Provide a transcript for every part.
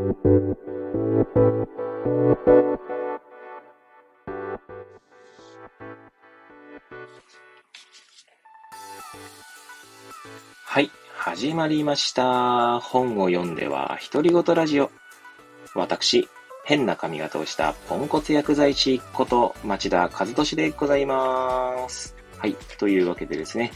はい、始まりました。本を読んでは、独り言ラジオ。私、変な髪型をしたポンコツ薬剤師こと町田和俊でございます。はい、というわけでですね、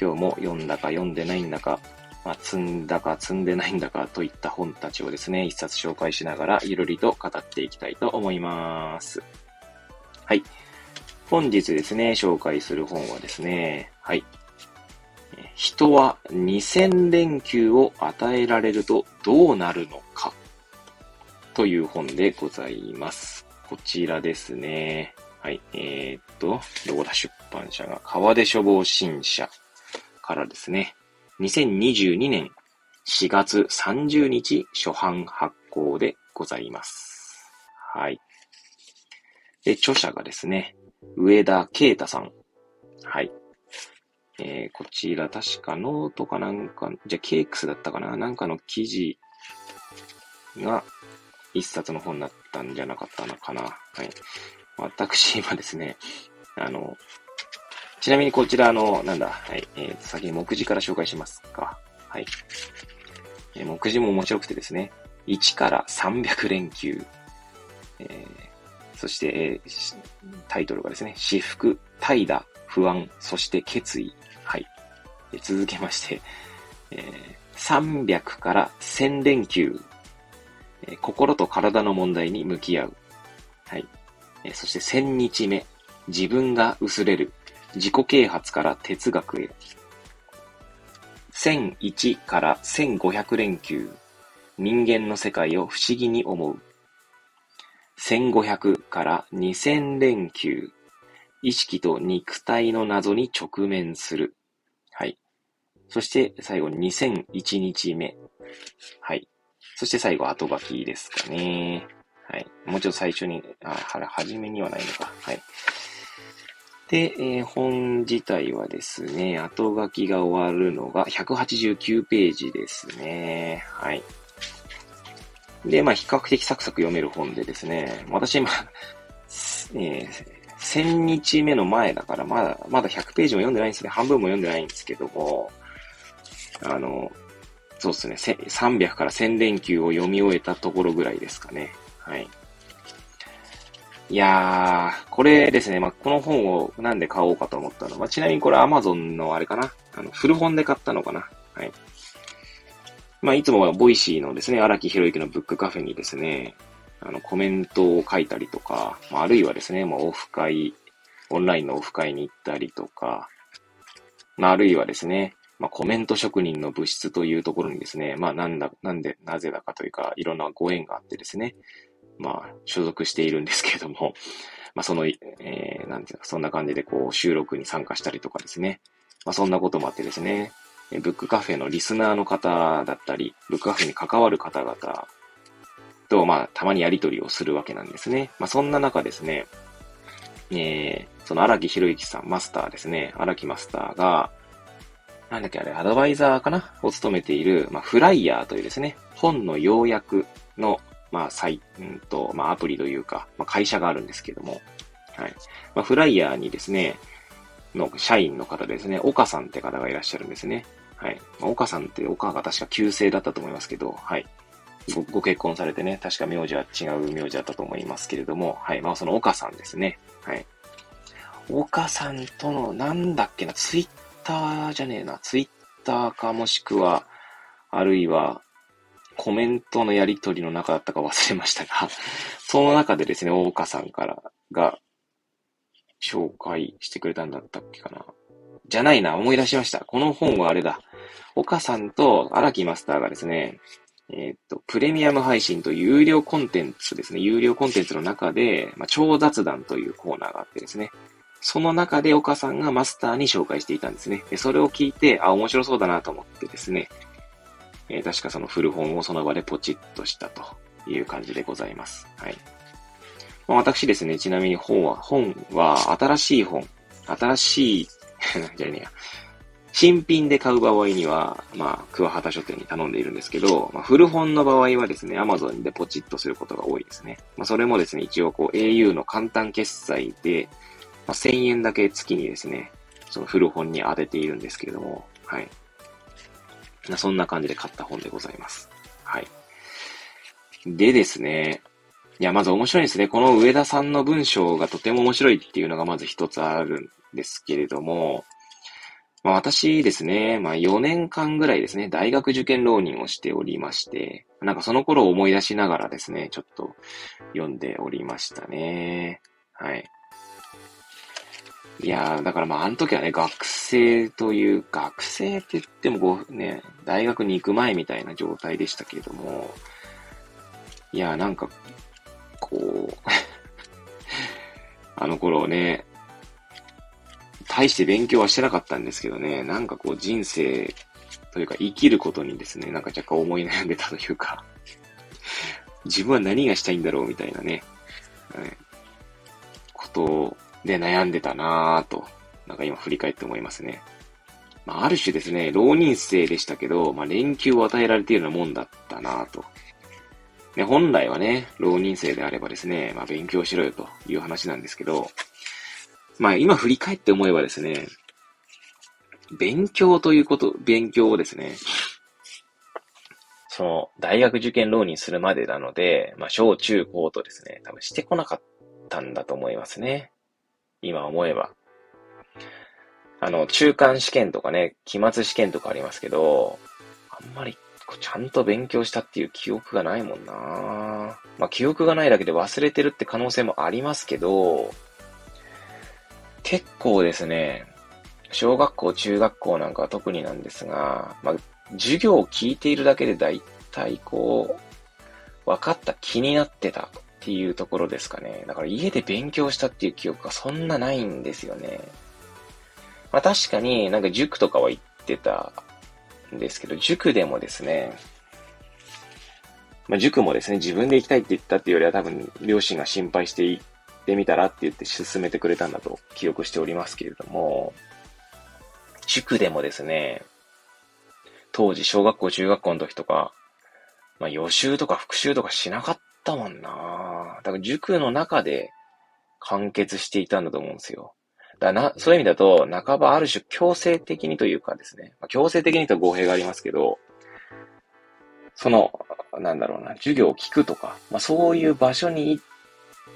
今日も読んだか読んでないんだか、まあ、積んだか積んでないんだかといった本たちをですね、一冊紹介しながらいろりと語っていきたいと思います。はい。本日ですね、紹介する本はですね、はい。人は2000連休を与えられるとどうなるのか？という本でございます。こちらですね。はい。えー、っと、どこだ出版社が、川出書房新社からですね。2022年4月30日初版発行でございます。はい。で、著者がですね、上田啓太さん。はい。えー、こちら確かノートかなんか、じゃ cakes だったかな？なんかの記事が一冊の本だったんじゃなかったのかな？はい。私、今ですね、あの、ちなみにこちら、の、なんだ、はい、えー、先に目次から紹介しますか。はい。えー、目次も面白くてですね、1から300連休、えー、そして、えー、タイトルがですね、私服、怠惰、不安、そして決意。はい。え続けまして、えー、300から1000連休、えー、心と体の問題に向き合う。はい。えー、そして1000日目、自分が薄れる。自己啓発から哲学へ。1001から1500連休。人間の世界を不思議に思う。1500から2000連休。意識と肉体の謎に直面する。はい。そして最後2001日目。はい。そして最後後書きですかね。はい。もうちょっと最初に、あ、はら、初めにはないのか。はい。で、えー、本自体はですね、後書きが終わるのが189ページですね。はい。で、まあ、比較的サクサク読める本でですね、私今、えー、1000日目の前だから、まだ、まだ100ページも読んでないんですね。半分も読んでないんですけども、あの、そうですね、300から1000連休を読み終えたところぐらいですかね。はい。いやー、これですね、まあ、この本をなんで買おうかと思ったの。まあ、ちなみにこれ Amazon のあれかなあの、古本で買ったのかなはい。まあ、いつもは Voicy のですね、荒木博行のブックカフェにですね、あの、コメントを書いたりとか、まあ、あるいはですね、まあ、オフ会、オンラインのオフ会に行ったりとか、まあ、あるいはですね、まあ、コメント職人の物質というところにですね、まあ、なんだ、なんで、なぜだかというか、いろんなご縁があってですね、まあ、所属しているんですけれども、まあ、その、えー、なんていうか、そんな感じでこう、収録に参加したりとかですね。まあ、そんなこともあってですね、ブックカフェのリスナーの方だったり、ブックカフェに関わる方々と、まあ、たまにやりとりをするわけなんですね。まあ、そんな中ですね、えー、その荒木博之さん、マスターですね、荒木マスターが、なんだっけあれ、アドバイザーかな？を務めている、まあ、フライヤーというですね、本の要約のまあ、サイ、うんと、まあ、アプリというか、まあ、会社があるんですけども、はい。まあ、フライヤーにですね、の社員の方ですね、岡さんって方がいらっしゃるんですね。はい。まあ、岡さんって岡が確か旧姓だったと思いますけど、はい。ごご結婚されてね、確か名字は違う名字だったと思いますけれども、はい。まあ、その岡さんですね。はい。岡さんとの、なんだっけな、ツイッターじゃねえな、ツイッターかもしくは、あるいは、コメントのやりとりの中だったか忘れましたが、その中でですね、大岡さんからが紹介してくれたんだったっけかな。じゃないな、思い出しました。この本はあれだ。岡さんと荒木マスターがですね、え、っと、プレミアム配信と有料コンテンツですね、有料コンテンツの中で、まあ、超雑談というコーナーがあってですね、その中で岡さんがマスターに紹介していたんですね。で、それを聞いて、あ、面白そうだなと思ってですね、えー、確かその古本をその場でポチッとしたという感じでございます。はい。まあ、私ですね、ちなみに本は、本は新しい本、新しい じゃねえや。新品で買う場合には、まあ、桑畑書店に頼んでいるんですけど、まあ、古本の場合はですね、Amazon でポチッとすることが多いですね。まあ、それもですね、一応こう au の簡単決済で、まあ、1000円だけ月にですね、その古本に当てているんですけれども、はい。そんな感じで買った本でございます。はい。でですね、いや、まず面白いですね。この上田さんの文章がとても面白いっていうのがまず一つあるんですけれども、まあ、私ですね、まあ、4年間ぐらいですね、大学受験浪人をしておりまして、なんかその頃を思い出しながらですね、ちょっと読んでおりましたね。はい。いやー、だからまあ、あの時はね、学生という、学生って言ってもこうね、大学に行く前みたいな状態でしたけれども、いやー、なんか、こう あの頃ね、大して勉強はしてなかったんですけどね、なんかこう人生というか生きることにですね、なんか若干思い悩んでたというか自分は何がしたいんだろうみたいなね、はい、ことをで悩んでたなぁと、なんか今振り返って思いますね。まあ、ある種ですね、浪人生でしたけど、まあ、連休を与えられているようなもんだったなぁと。ね、本来はね、浪人生であればですね、まあ、勉強しろよという話なんですけど、まあ今振り返って思えばですね、勉強ということ、勉強をですね、その、大学受験浪人するまでなので、まあ小中高とですね、多分してこなかったんだと思いますね。今思えば。あの、中間試験とかね、期末試験とかありますけど、あんまりちゃんと勉強したっていう記憶がないもんなまあ記憶がないだけで忘れてるって可能性もありますけど、結構ですね、小学校、中学校なんかは特になんですが、まあ、授業を聞いているだけで大体こう、分かった気になってたっていうところですかね。だから家で勉強したっていう記憶がそんなないんですよね。まあ確かになんか塾とかは行ってたんですけど、塾でもですね、まあ塾もですね、自分で行きたいって言ったっていうよりは多分両親が心配して行ってみたらって言って進めてくれたんだと記憶しておりますけれども、塾でもですね、当時小学校、中学校の時とか、まあ予習とか復習とかしなかったもんなだから塾の中で完結していたんだと思うんですよ。だな、そういう意味だと、半ばある種強制的にというかですね、まあ、強制的にと語弊がありますけど、その、なんだろうな、授業を聞くとか、まあそういう場所に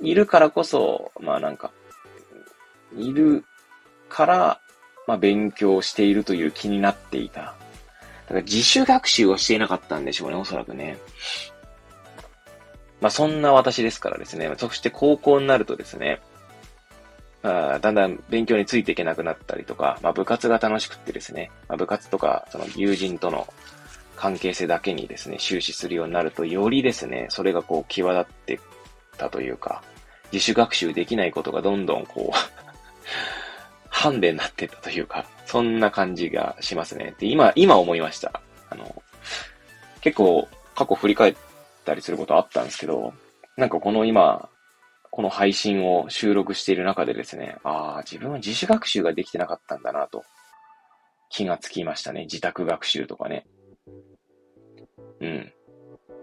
いるからこそ、まあなんか、いるから、まあ勉強しているという気になっていた。だから自主学習をしていなかったんでしょうね、おそらくね。まあそんな私ですからですね。そして高校になるとですね、まあ、だんだん勉強についていけなくなったりとか、まあ部活が楽しくってですね、まあ部活とかその友人との関係性だけにですね、終始するようになると、よりですね、それがこう際立ってたというか、自主学習できないことがどんどんこうハンデになってたというか、そんな感じがしますね。で、今、今思いました。あの、結構過去振り返ったりすることあったんですけど、なんかこの今、この配信を収録している中でですね、ああ、自分は自主学習ができてなかったんだなと、気がつきましたね。自宅学習とかね。うん。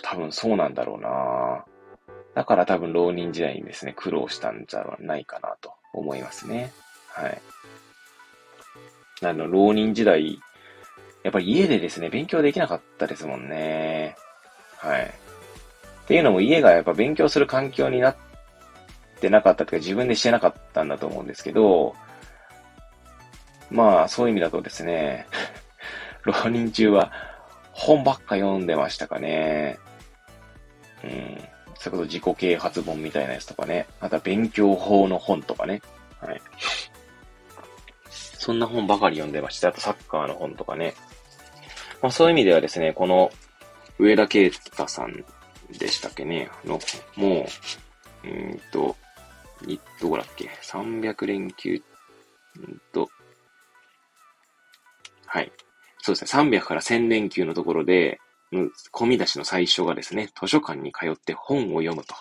多分そうなんだろうなだから多分浪人時代にですね、苦労したんじゃないかなと思いますね。はい。あの、浪人時代、やっぱり家でですね、勉強できなかったですもんね。はい。っていうのも家がやっぱ勉強する環境になってなかったとか自分でしてなかったんだと思うんですけど、まあそういう意味だとですね、浪人中は本ばっか読んでましたかね。うん。それこそ自己啓発本みたいなやつとかね。あとは勉強法の本とかね。はい。そんな本ばかり読んでました。あとサッカーの本とかね。まあそういう意味ではですね、この上田啓太さんでしたっけね。の、もう、うんと、いどこだっけ ?300 連休、うんと、はい。そうですね。300から1000連休のところで、込み出しの最初がですね、図書館に通って本を読むと。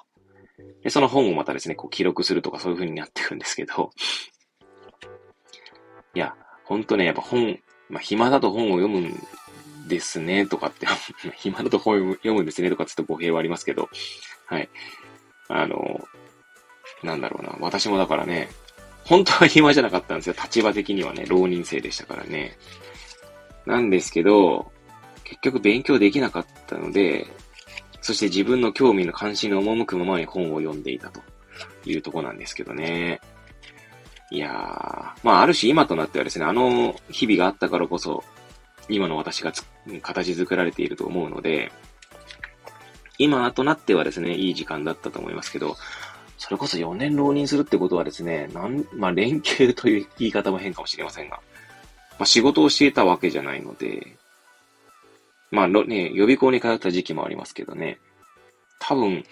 で、その本をまたですね、こう記録するとかそういう風になってくるんですけど、いや、ほんとね、やっぱ本まあ、暇だと本を読むですね、とかって、暇だと本を読むんですね、とかちょっと語弊はありますけど、はい。あの、なんだろうな。私もだからね、本当は暇じゃなかったんですよ。立場的にはね、浪人生でしたからね。なんですけど、結局勉強できなかったので、そして自分の興味の関心の赴くままに本を読んでいたというとこなんですけどね。いやー、まあある種今となってはですね、あの日々があったからこそ、今の私が形作られていると思うので、今となってはですね、いい時間だったと思いますけど、それこそ4年浪人するってことはですね、なん、まあ連休という言い方も変かもしれませんが、まあ仕事をしていたわけじゃないので、まあね、予備校に通った時期もありますけどね、多分、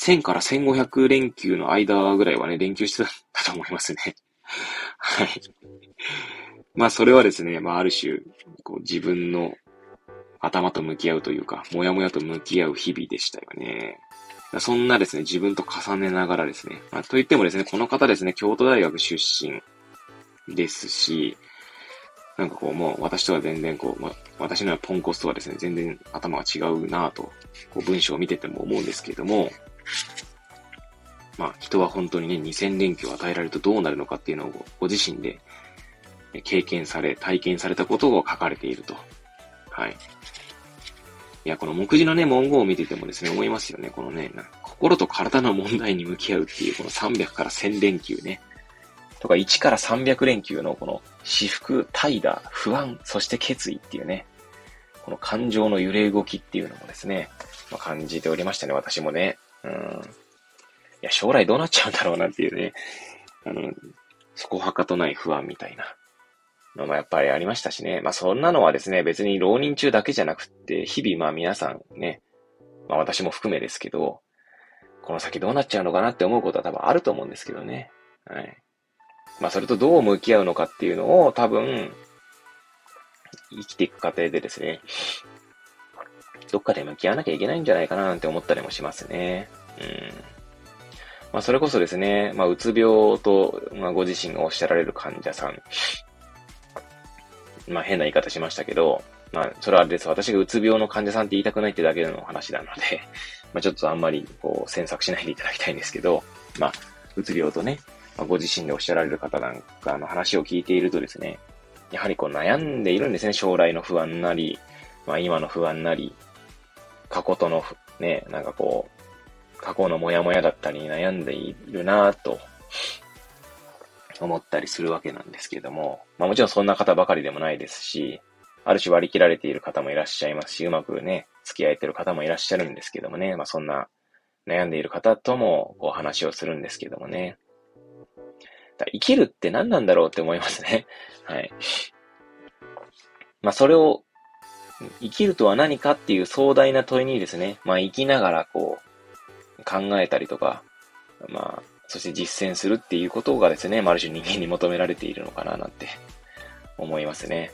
1000から1500連休の間ぐらいはね、連休してたと思いますね。はい。まあそれはですね、まあある種、こう自分の頭と向き合うというか、もやもやと向き合う日々でしたよね。そんなですね、自分と重ねながらですね、まあ、と言ってもですね、この方ですね、京都大学出身ですし、なんかこう、もう私とは全然こう、まあ、私のはポンコツとはですね、全然頭が違うなぁと、こう文章を見てても思うんですけれども、まあ、人は本当にね、2000連休を与えられるとどうなるのかっていうのをご自身で経験され、体験されたことを書かれていると。はい。いや、この目次のね、文言を見ててもですね、思いますよね。このね、心と体の問題に向き合うっていう、この300から1000連休ね。とか、1から300連休のこの、私服、怠惰、不安、そして決意っていうね、この感情の揺れ動きっていうのもですね、まあ、感じておりましたね、私もね。うん。いや、将来どうなっちゃうんだろうなっていうね、あの、そこはかとない不安みたいな。のもやっぱりありましたしね。まあそんなのはですね、別に浪人中だけじゃなくって、日々まあ皆さんね、まあ私も含めですけど、この先どうなっちゃうのかなって思うことは多分あると思うんですけどね。はい。まあそれとどう向き合うのかっていうのを多分、生きていく過程でですね、どっかで向き合わなきゃいけないんじゃないかななんて思ったりもしますね。うん。まあそれこそですね、まあうつ病と、まあご自身がおっしゃられる患者さんまあ変な言い方しましたけど、まあそれはあれです。私がうつ病の患者さんって言いたくないってだけの話なので、まあちょっとあんまりこう詮索しないでいただきたいんですけど、まあうつ病とね、まあ、ご自身でおっしゃられる方なんかの話を聞いているとですね、やはりこう悩んでいるんですね。将来の不安なり、まあ今の不安なり、過去とのね、なんかこう、過去のモヤモヤだったり悩んでいるなぁと思ったりするわけなんですけども、まあもちろんそんな方ばかりでもないですし、ある種割り切られている方もいらっしゃいますし、うまくね、付き合えてる方もいらっしゃるんですけどもね、まあそんな悩んでいる方ともこう話をするんですけどもね。だ生きるって何なんだろうって思いますね。はい。まあそれを、生きるとは何かっていう壮大な問いにですね、まあ生きながらこう、考えたりとか、まあそして実践するっていうことがですね、ある種人間に求められているのかななんて思いますね。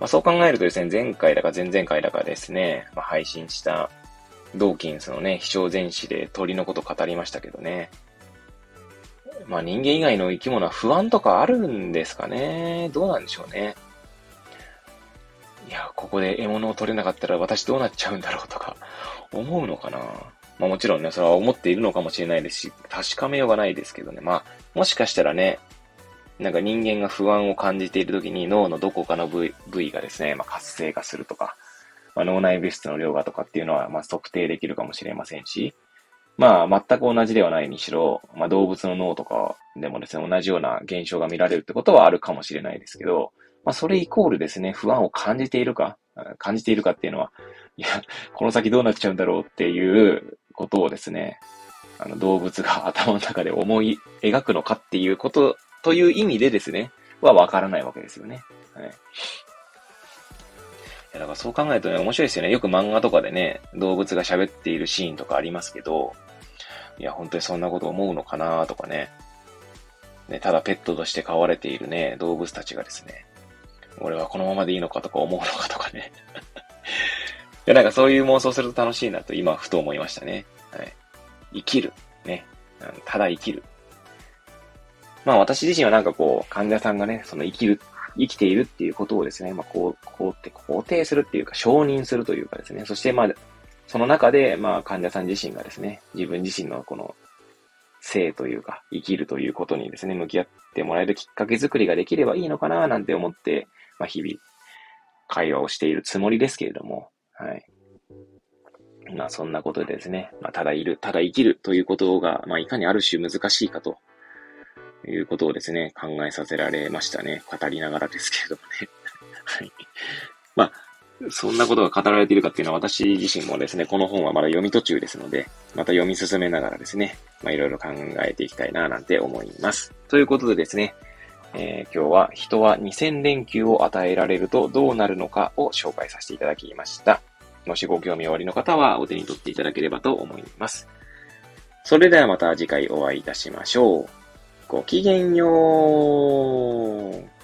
まあ、そう考えるとですね、前回だか前々回だかですね、まあ、配信したドーキンスのね、飛翔前史で鳥のこと語りましたけどね。まあ人間以外の生き物は不安とかあるんですかねどうなんでしょうね。いや、ここで獲物を取れなかったら私どうなっちゃうんだろうとか思うのかなまあもちろんね、それは思っているのかもしれないですし、確かめようがないですけどね。まあ、もしかしたらね、なんか人間が不安を感じている時に脳のどこかの部位がですね、まあ、活性化するとか、まあ、脳内物質の量がとかっていうのは、まあ、測定できるかもしれませんし、まあ、全く同じではないにしろ、まあ、動物の脳とかでもですね、同じような現象が見られるってことはあるかもしれないですけど、まあ、それイコールですね、不安を感じているか、感じているかっていうのは、いや、この先どうなっちゃうんだろうっていうことをですね、あの動物が頭の中で思い描くのかっていうこと、という意味でですね、はわからないわけですよね。はい。いや、だからそう考えるとね、面白いですよね。よく漫画とかでね、動物が喋っているシーンとかありますけど、いや、本当にそんなこと思うのかなとかね。ね、ただペットとして飼われているね、動物たちがですね、俺はこのままでいいのかとか思うのかとかね。や、なんかそういう妄想すると楽しいなと今ふと思いましたね。はい。生きる。ね。ただ生きる。まあ私自身はなんかこう、患者さんがね、その生きる、生きているっていうことをですね、まあ、こう、肯定、肯定するっていうか、承認するというかですね、そしてまあ、その中で、まあ、患者さん自身がですね、自分自身のこの、生というか、生きるということにですね、向き合ってもらえるきっかけ作りができればいいのかな、なんて思って、まあ、日々、会話をしているつもりですけれども、はい。まあ、そんなことでですね、まあ、ただいる、ただ生きるということが、まあ、いかにある種難しいかということをですね、考えさせられましたね。語りながらですけれどもね。はい。まあ、そんなことが語られているかっていうのは私自身もですね、この本はまだ読み途中ですので、また読み進めながらですね、まあいろいろ考えていきたいななんて思います。ということでですね、えー、今日は人は2000連休を与えられるとどうなるのかを紹介させていただきました。もしご興味おありの方はお手に取っていただければと思います。それではまた次回お会いいたしましょう。ごきげんよう。